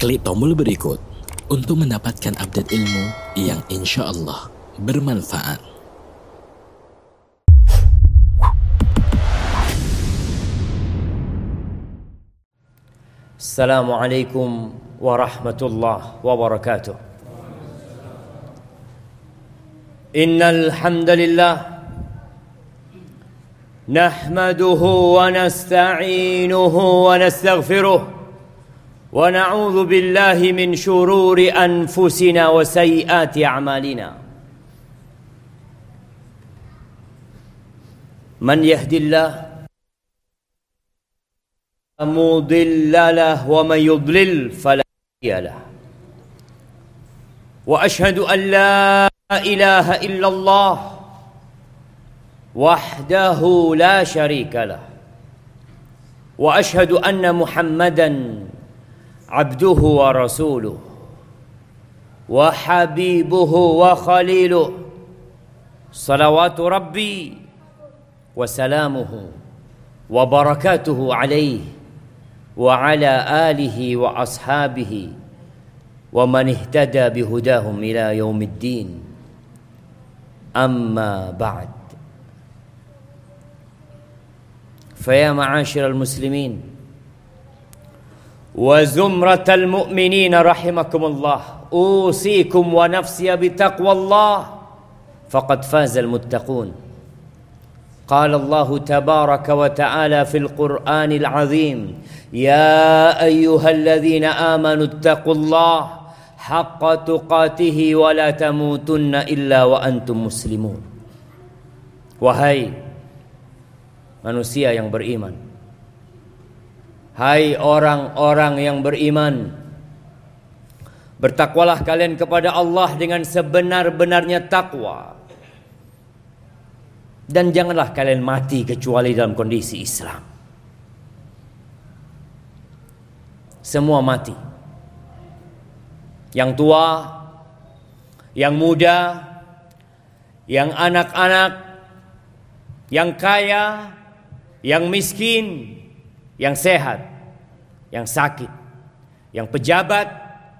Klik tombol berikut untuk mendapatkan update ilmu yang insya Allah bermanfaat. Assalamualaikum warahmatullahi wabarakatuh. Innal hamdalillah نحمده ونستعينه ونستغفره ونعوذ بالله من شرور أنفسنا وسيئات أعمالنا. من يهد الله مضل له ومن يضلل فلا هادي له. وأشهد أن لا إله إلا الله وحده لا شريك له. وأشهد أن محمدا عبده ورسوله وحبيبه وخليله. صلوات ربي وسلامه وبركاته عليه وعلى آله وأصحابه ومن اهتدى بهداهم إلى يوم الدين. أما بعد فيا معاشر المسلمين وزمرة المؤمنين رحمكم الله. أوصيكم ونفسي بتقوى الله. فقد فاز المتقون. قال الله تبارك وتعالى في القرآن العظيم يا أيها الذين آمنوا اتقوا الله حق تقاته ولا تموتن إلا وأنتم مسلمون. وهي manusia yang beriman. Hai orang-orang yang beriman, bertakwalah kalian kepada Allah dengan sebenar-benarnya takwa. Dan janganlah kalian mati kecuali dalam kondisi Islam. Semua mati. Yang tua, yang muda, yang anak-anak, yang kaya, yang miskin, yang sehat, yang sakit, yang pejabat,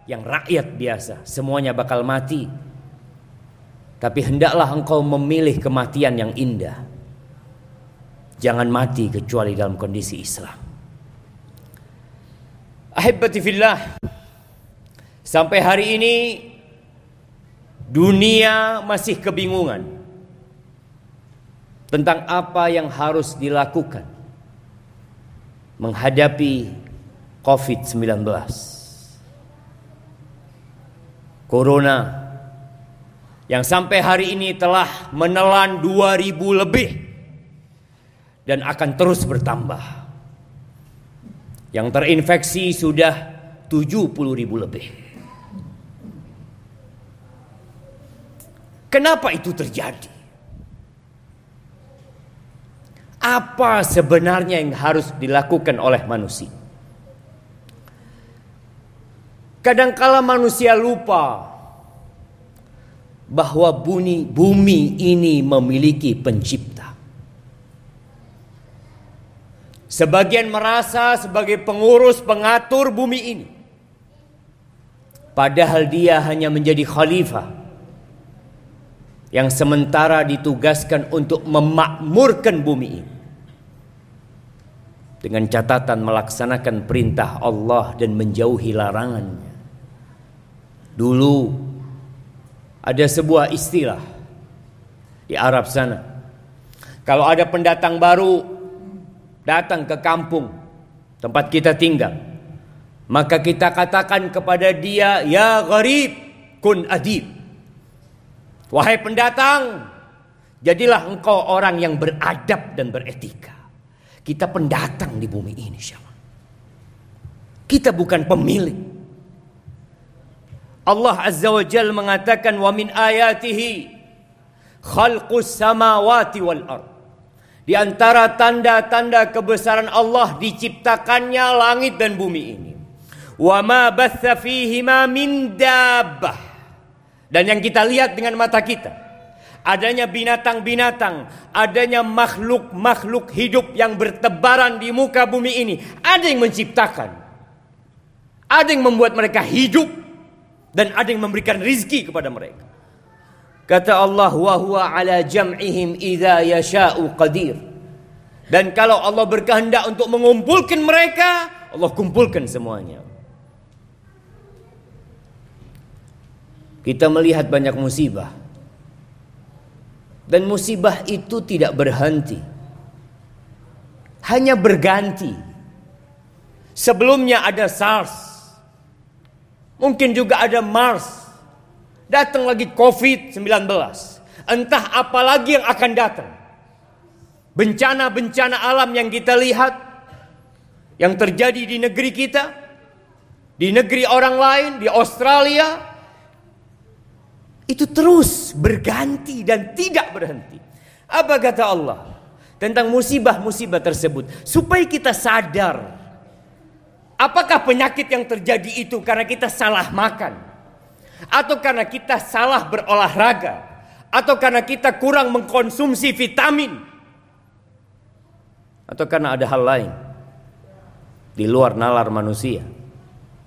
yang rakyat biasa, semuanya bakal mati. Tapi hendaklah engkau memilih kematian yang indah. Jangan mati kecuali dalam kondisi Islam. Ahibati fillah. Sampai hari ini dunia masih kebingungan tentang apa yang harus dilakukan menghadapi COVID-19. Corona yang sampai hari ini telah menelan 2000 lebih dan akan terus bertambah. Yang terinfeksi sudah 70 ribu lebih. Kenapa itu terjadi? Apa sebenarnya yang harus dilakukan oleh manusia? Kadangkala manusia lupa bahwa bumi, bumi ini memiliki pencipta. Sebagian merasa sebagai pengurus pengatur bumi ini. Padahal dia hanya menjadi khalifah yang sementara ditugaskan untuk memakmurkan bumi ini dengan catatan melaksanakan perintah Allah dan menjauhi larangannya. Dulu ada sebuah istilah di Arab sana. Kalau ada pendatang baru datang ke kampung tempat kita tinggal, maka kita katakan kepada dia, "Ya gharib, kun adib." Wahai pendatang, jadilah engkau orang yang beradab dan beretika. Kita pendatang di bumi ini, siapa? Kita bukan pemilik. Allah Azza wa Jal mengatakan wa min ayatihi khalqus samawati wal ard. Di antara tanda-tanda kebesaran Allah diciptakannya langit dan bumi ini. Wa ma batha fihima min dabbah dan yang kita lihat dengan mata kita, adanya binatang-binatang, adanya makhluk-makhluk hidup yang bertebaran di muka bumi ini, ada yang menciptakan. Ada yang membuat mereka hidup dan ada yang memberikan rizki kepada mereka. Kata Allah, wa huwa ala jam'ihim idza yasha'u qadir. Dan kalau Allah berkehendak untuk mengumpulkan mereka, Allah kumpulkan semuanya. Kita melihat banyak musibah. Dan musibah itu tidak berhenti. Hanya berganti. Sebelumnya ada SARS, Mungkin juga ada Mars. Datang lagi COVID-19. Entah apa lagi yang akan datang. Bencana-bencana alam yang kita lihat. Yang terjadi di negeri kita. Di negeri orang lain. Di Australia. Itu terus berganti dan tidak berhenti. Apa kata Allah? Tentang musibah-musibah tersebut. Supaya kita sadar Apakah penyakit yang terjadi itu karena kita salah makan? Atau karena kita salah berolahraga? Atau karena kita kurang mengkonsumsi vitamin? Atau karena ada hal lain? Di luar nalar manusia.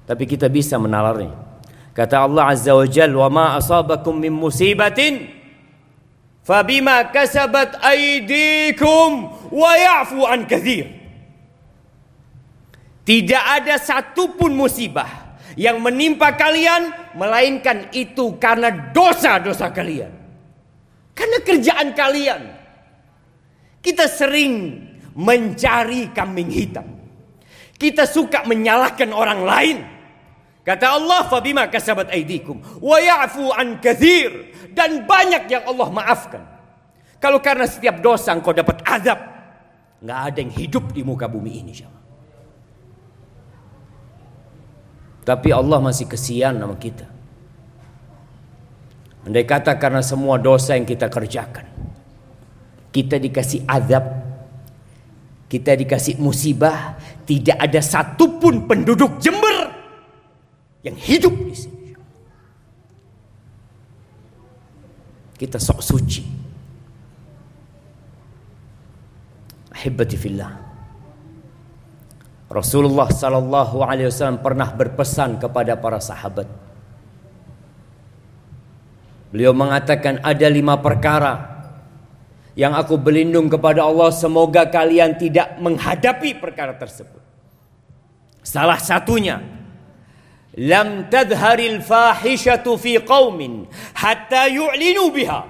Tapi kita bisa menalarnya. Kata Allah Azza wa Jal, "Wa ma asabakum min musibatin fabima kasabat aydikum wa ya'fu an kathir." Tidak ada satupun musibah yang menimpa kalian melainkan itu karena dosa-dosa kalian. Karena kerjaan kalian. Kita sering mencari kambing hitam. Kita suka menyalahkan orang lain. Kata Allah, "Fabima kasabat aidikum wa ya'fu an kathir." Dan banyak yang Allah maafkan. Kalau karena setiap dosa engkau dapat azab, nggak ada yang hidup di muka bumi ini, siapa? Tapi Allah masih kesian sama kita. Andai kata karena semua dosa yang kita kerjakan. Kita dikasih azab. Kita dikasih musibah. Tidak ada satupun penduduk Jember yang hidup di sini. Kita sok suci. Ahibati fillah. Rasulullah sallallahu alaihi wasallam pernah berpesan kepada para sahabat. Beliau mengatakan ada lima perkara yang aku berlindung kepada Allah semoga kalian tidak menghadapi perkara tersebut. Salah satunya lam tadharil fahishatu fi qaumin hatta yu'linu biha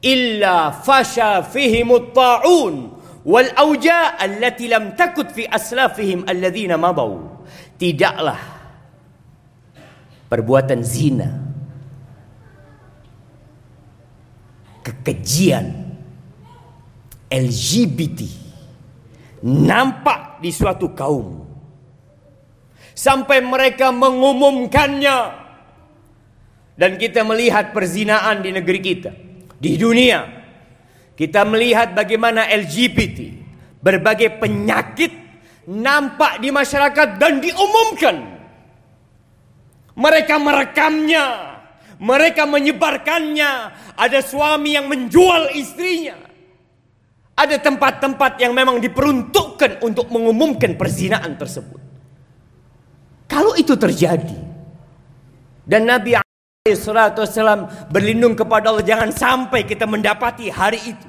illa fasha fihimut ta'un wal auja allati lam takut fi aslafihim alladzina mabau. Tidaklah perbuatan zina kekejian LGBT nampak di suatu kaum. Sampai mereka mengumumkannya. Dan kita melihat perzinaan di negeri kita di dunia kita melihat bagaimana LGBT berbagai penyakit nampak di masyarakat dan diumumkan. Mereka merekamnya, mereka menyebarkannya. Ada suami yang menjual istrinya. Ada tempat-tempat yang memang diperuntukkan untuk mengumumkan perzinaan tersebut. Kalau itu terjadi dan Nabi Wasallam berlindung kepada Allah jangan sampai kita mendapati hari itu.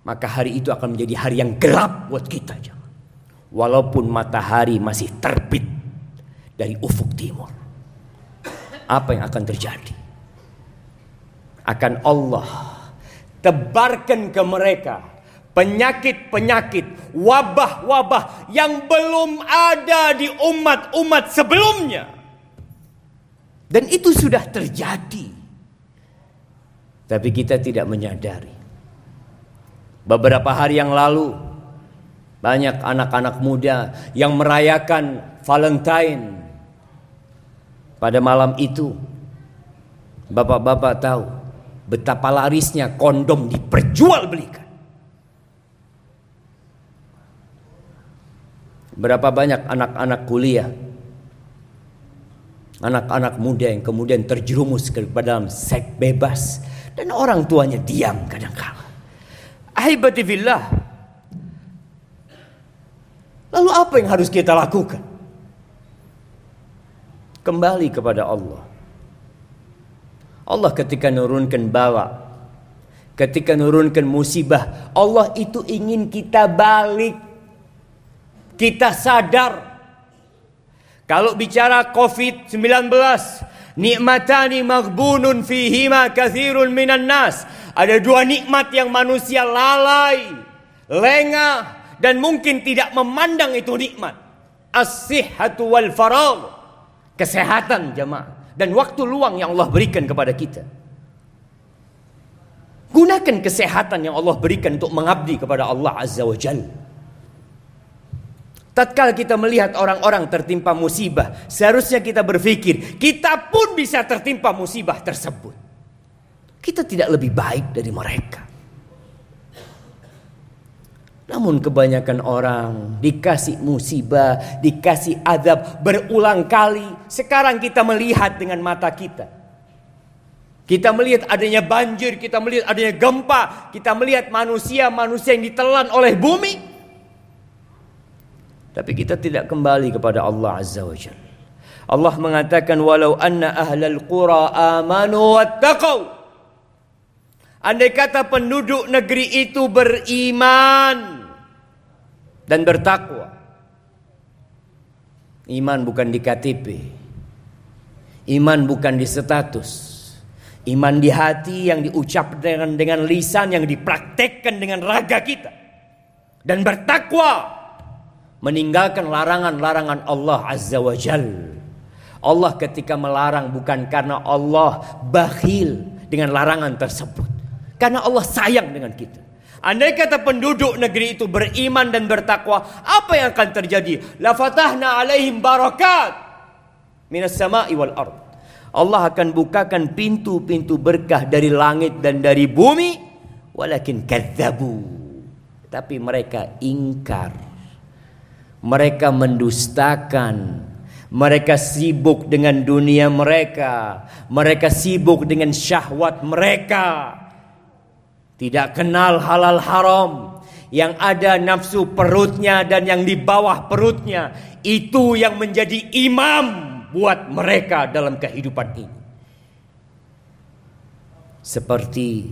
Maka hari itu akan menjadi hari yang gelap buat kita. Walaupun matahari masih terbit dari ufuk timur. Apa yang akan terjadi? Akan Allah tebarkan ke mereka penyakit-penyakit, wabah-wabah yang belum ada di umat-umat sebelumnya. Dan itu sudah terjadi. Tapi kita tidak menyadari. Beberapa hari yang lalu banyak anak-anak muda yang merayakan Valentine. Pada malam itu Bapak-bapak tahu betapa larisnya kondom diperjualbelikan. Berapa banyak anak-anak kuliah anak-anak muda yang kemudian terjerumus ke dalam seks bebas dan orang tuanya diam kadang-kala. Ahibati. Lalu apa yang harus kita lakukan? kembali kepada Allah. Allah ketika nurunkan bala, ketika nurunkan musibah, Allah itu ingin kita balik. Kita sadar. Kalau bicara COVID-19, nikmatani maghbunun fihima kathirun minan nas. Ada dua nikmat yang manusia lalai, lengah, dan mungkin tidak memandang itu nikmat. As-sihhatu wal faragh. Kesehatan jemaah dan waktu luang yang Allah berikan kepada kita. Gunakan kesehatan yang Allah berikan untuk mengabdi kepada Allah Azza wa Jalla. Tatkala kita melihat orang-orang tertimpa musibah, seharusnya kita berpikir, kita pun bisa tertimpa musibah tersebut. Kita tidak lebih baik dari mereka. Namun kebanyakan orang dikasih musibah, dikasih adab berulang kali. Sekarang kita melihat dengan mata kita. Kita melihat adanya banjir, kita melihat adanya gempa, kita melihat manusia-manusia yang ditelan oleh bumi. Tapi kita tidak kembali kepada Allah Azza wa Jalla. Allah mengatakan walau anna ahlal qura amanu wattaqau Andai kata penduduk negeri itu beriman dan bertakwa. Iman bukan di KTP. Iman bukan di status. Iman di hati yang diucap dengan dengan lisan yang dipraktekkan dengan raga kita. Dan bertakwa meninggalkan larangan-larangan Allah Azza wa Jal. Allah ketika melarang bukan karena Allah bakhil dengan larangan tersebut. Karena Allah sayang dengan kita. Andai kata penduduk negeri itu beriman dan bertakwa, apa yang akan terjadi? La fatahna alaihim barakat minas sama'i wal ard. Allah akan bukakan pintu-pintu berkah dari langit dan dari bumi, walakin kadzabu. Tapi mereka ingkar. Mereka mendustakan. Mereka sibuk dengan dunia mereka. Mereka sibuk dengan syahwat mereka tidak kenal halal haram, yang ada nafsu perutnya dan yang di bawah perutnya, itu yang menjadi imam buat mereka dalam kehidupan ini. Seperti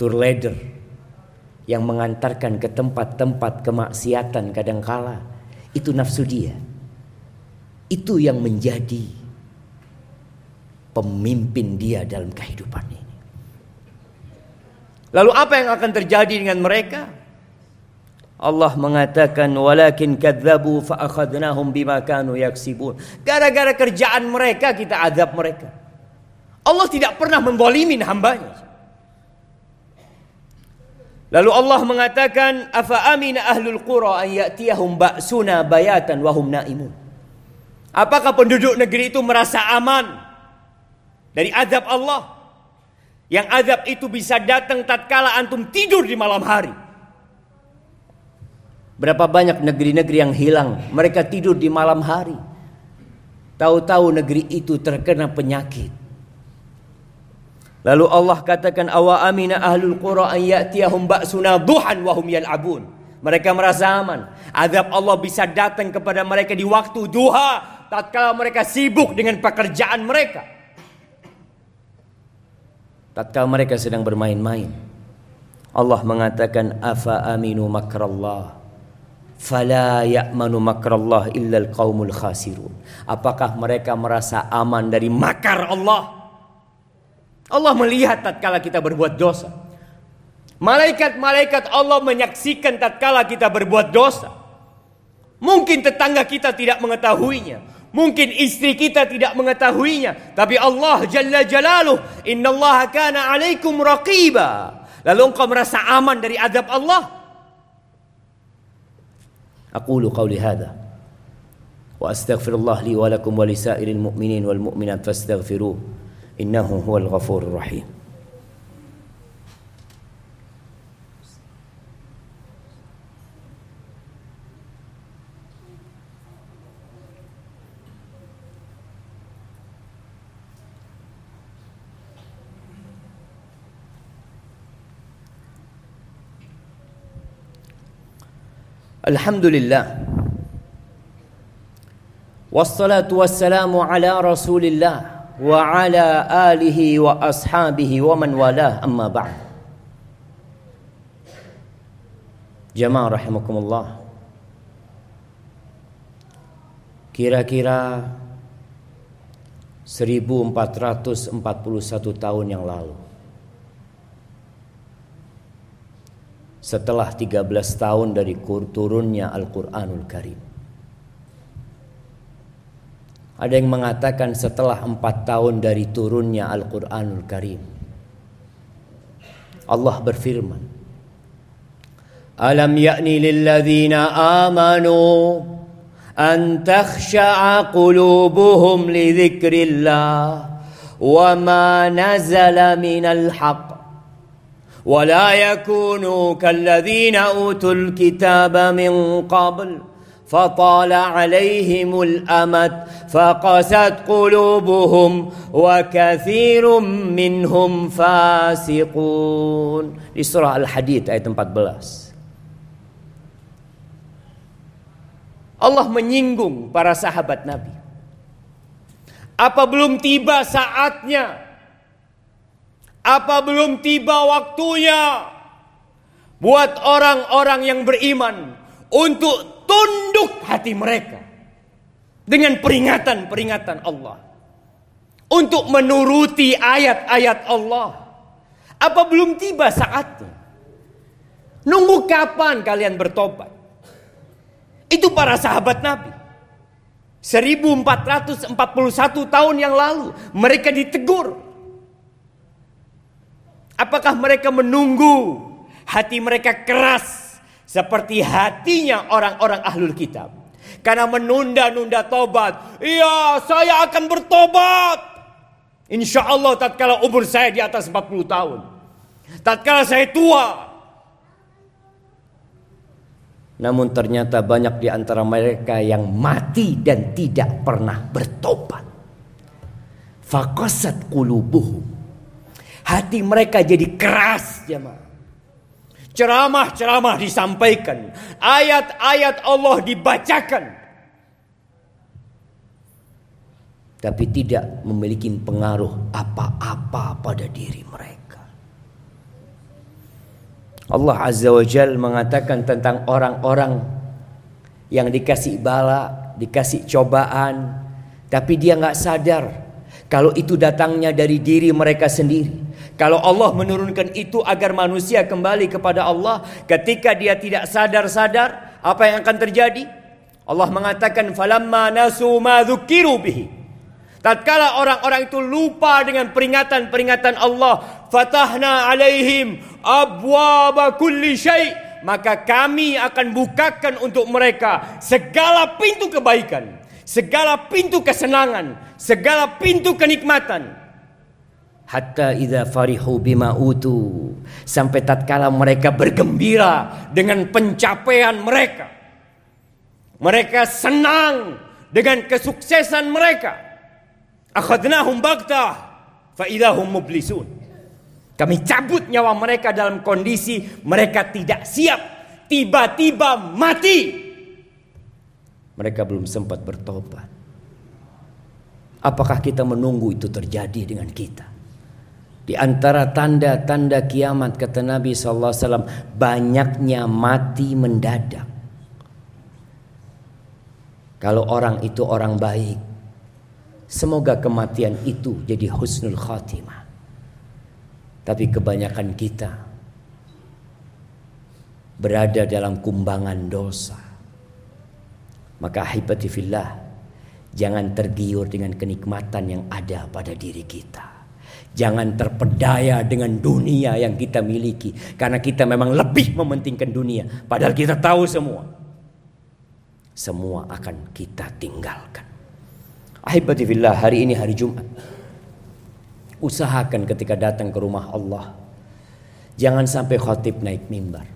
tour leader yang mengantarkan ke tempat-tempat kemaksiatan kadangkala, itu nafsu dia. Itu yang menjadi pemimpin dia dalam kehidupan ini. Lalu apa yang akan terjadi dengan mereka? Allah mengatakan walakin kadzabu fa akhadnahum bima kanu yaksibun. Gara-gara kerjaan mereka kita azab mereka. Allah tidak pernah membolimin hambanya. Lalu Allah mengatakan afa amina ahlul qura an ya'tiyahum ba'suna bayatan wa hum naimun. Apakah penduduk negeri itu merasa aman dari azab Allah? Yang azab itu bisa datang tatkala antum tidur di malam hari. Berapa banyak negeri-negeri yang hilang, mereka tidur di malam hari. Tahu-tahu negeri itu terkena penyakit. Lalu Allah katakan awa amina ahlul qura an ya'tiyahum ba'suna duhan wa hum yal'abun. Mereka merasa aman. Azab Allah bisa datang kepada mereka di waktu duha tatkala mereka sibuk dengan pekerjaan mereka tatkala mereka sedang bermain-main. Allah mengatakan afa aminu makrallah fala ya'manu makrallah illa alqaumul khasirun. Apakah mereka merasa aman dari makar Allah? Allah melihat tatkala kita berbuat dosa. Malaikat-malaikat Allah menyaksikan tatkala kita berbuat dosa. Mungkin tetangga kita tidak mengetahuinya. Mungkin istri kita tidak mengetahuinya, tapi Allah Jalla Jalaluh, Inna Allah kana alaikum raqiba. Lalu engkau merasa aman dari adab Allah? Aqulu qawli hadha wa astaghfirullah li wa lakum wa lisairil mu'minin wal mu'minat fastaghfiruh إنه هو الغفور الرحيم. الحمد لله والصلاة والسلام على رسول الله wa ala alihi wa ashabihi wa man walah amma ba'd. Jamaah rahimakumullah. Kira-kira 1441 tahun yang lalu. Setelah 13 tahun dari turunnya Al-Quranul Karim. Ada yang mengatakan setelah empat tahun dari turunnya Al-Quranul Karim. Allah berfirman. Alam ya'ni lilladzina amanu an takhsha'a qulubuhum li dhikrillah wa ma nazala minal haqq ولا يكونوا كالذين اوتوا الكتاب من قبل فطال عليهم الامد فقست قلوبهم وكثير منهم فاسقون di surah Al-Hadid ayat 14 Allah menyinggung para sahabat Nabi apa belum tiba saatnya apa belum tiba waktunya buat orang-orang yang beriman untuk tunduk hati mereka dengan peringatan-peringatan Allah untuk menuruti ayat-ayat Allah. Apa belum tiba saatnya? Nunggu kapan kalian bertobat? Itu para sahabat Nabi. 1441 tahun yang lalu mereka ditegur. Apakah mereka menunggu hati mereka keras seperti hatinya orang-orang ahlul kitab. Karena menunda-nunda tobat. Iya saya akan bertobat. Insya Allah tatkala umur saya di atas 40 tahun. Tatkala saya tua. Namun ternyata banyak di antara mereka yang mati dan tidak pernah bertobat. Fakasat kulubuhum. Hati mereka jadi keras jemaah. Ceramah-ceramah disampaikan. Ayat-ayat Allah dibacakan. Tapi tidak memiliki pengaruh apa-apa pada diri mereka. Allah Azza wa Jal mengatakan tentang orang-orang yang dikasih bala, dikasih cobaan, tapi dia nggak sadar kalau itu datangnya dari diri mereka sendiri. Kalau Allah menurunkan itu agar manusia kembali kepada Allah ketika dia tidak sadar-sadar apa yang akan terjadi? Allah mengatakan falamma nasu ma dzukiru bihi. Tatkala orang-orang itu lupa dengan peringatan-peringatan Allah, fatahna alaihim abwaba kulli syai' maka kami akan bukakan untuk mereka segala pintu kebaikan, segala pintu kesenangan, segala pintu kenikmatan hatta idza farihu bima utu. Sampai tatkala mereka bergembira dengan pencapaian mereka. Mereka senang dengan kesuksesan mereka. Akhadnahum baghtah fa idahum mublisun. Kami cabut nyawa mereka dalam kondisi mereka tidak siap tiba-tiba mati. Mereka belum sempat bertobat. Apakah kita menunggu itu terjadi dengan kita di antara tanda-tanda kiamat kata Nabi SAW banyaknya mati mendadak. Kalau orang itu orang baik, semoga kematian itu jadi husnul khatimah. Tapi kebanyakan kita berada dalam kumbangan dosa. Maka hibati fillah, jangan tergiur dengan kenikmatan yang ada pada diri kita. Jangan terpedaya dengan dunia yang kita miliki. Karena kita memang lebih mementingkan dunia. Padahal kita tahu semua. Semua akan kita tinggalkan. Ahibati fillah hari ini hari Jumat. Usahakan ketika datang ke rumah Allah. Jangan sampai khotib naik mimbar.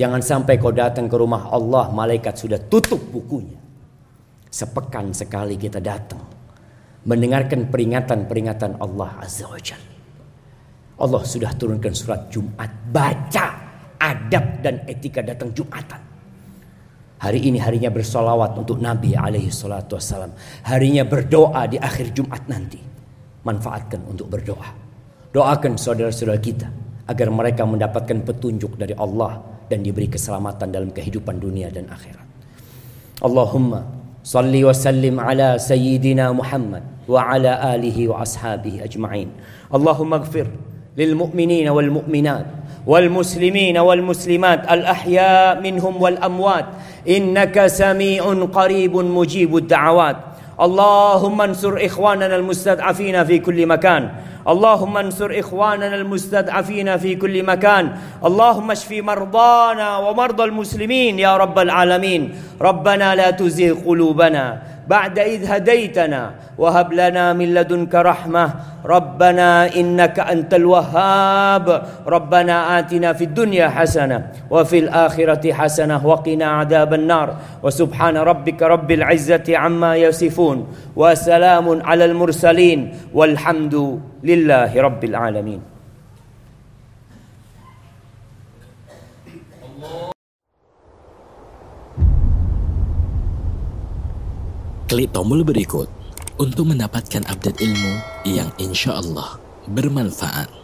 Jangan sampai kau datang ke rumah Allah malaikat sudah tutup bukunya. Sepekan sekali kita datang mendengarkan peringatan-peringatan Allah Azza wa Jalla. Allah sudah turunkan surat Jumat. Baca adab dan etika datang Jumatan. Hari ini harinya bersolawat untuk Nabi alaihi salatu wassalam. Harinya berdoa di akhir Jumat nanti. Manfaatkan untuk berdoa. Doakan saudara-saudara kita agar mereka mendapatkan petunjuk dari Allah dan diberi keselamatan dalam kehidupan dunia dan akhirat. Allahumma صل وسلم على سيدنا محمد وعلى آله وأصحابه أجمعين. اللهم اغفر للمؤمنين والمؤمنات والمسلمين والمسلمات الأحياء منهم والأموات. إنك سميع قريب مجيب الدعوات. اللهم انصر إخواننا المستضعفين في كل مكان. اللهم انصر إخواننا المستضعفين في كل مكان. اللهم اشف مرضانا ومرضى المسلمين يا رب العالمين. ربنا لا تزغ قلوبنا بعد إذ هديتنا وهب لنا من لدنك رحمة. ربنا إنك أنت الوهاب. ربنا آتنا في الدنيا حسنة وفي الآخرة حسنة وقنا عذاب النار. وسبحان ربك رب العزة عما يصفون وسلام على المرسلين والحمد لله رب العالمين. Klik tombol berikut untuk mendapatkan update ilmu yang insya Allah bermanfaat.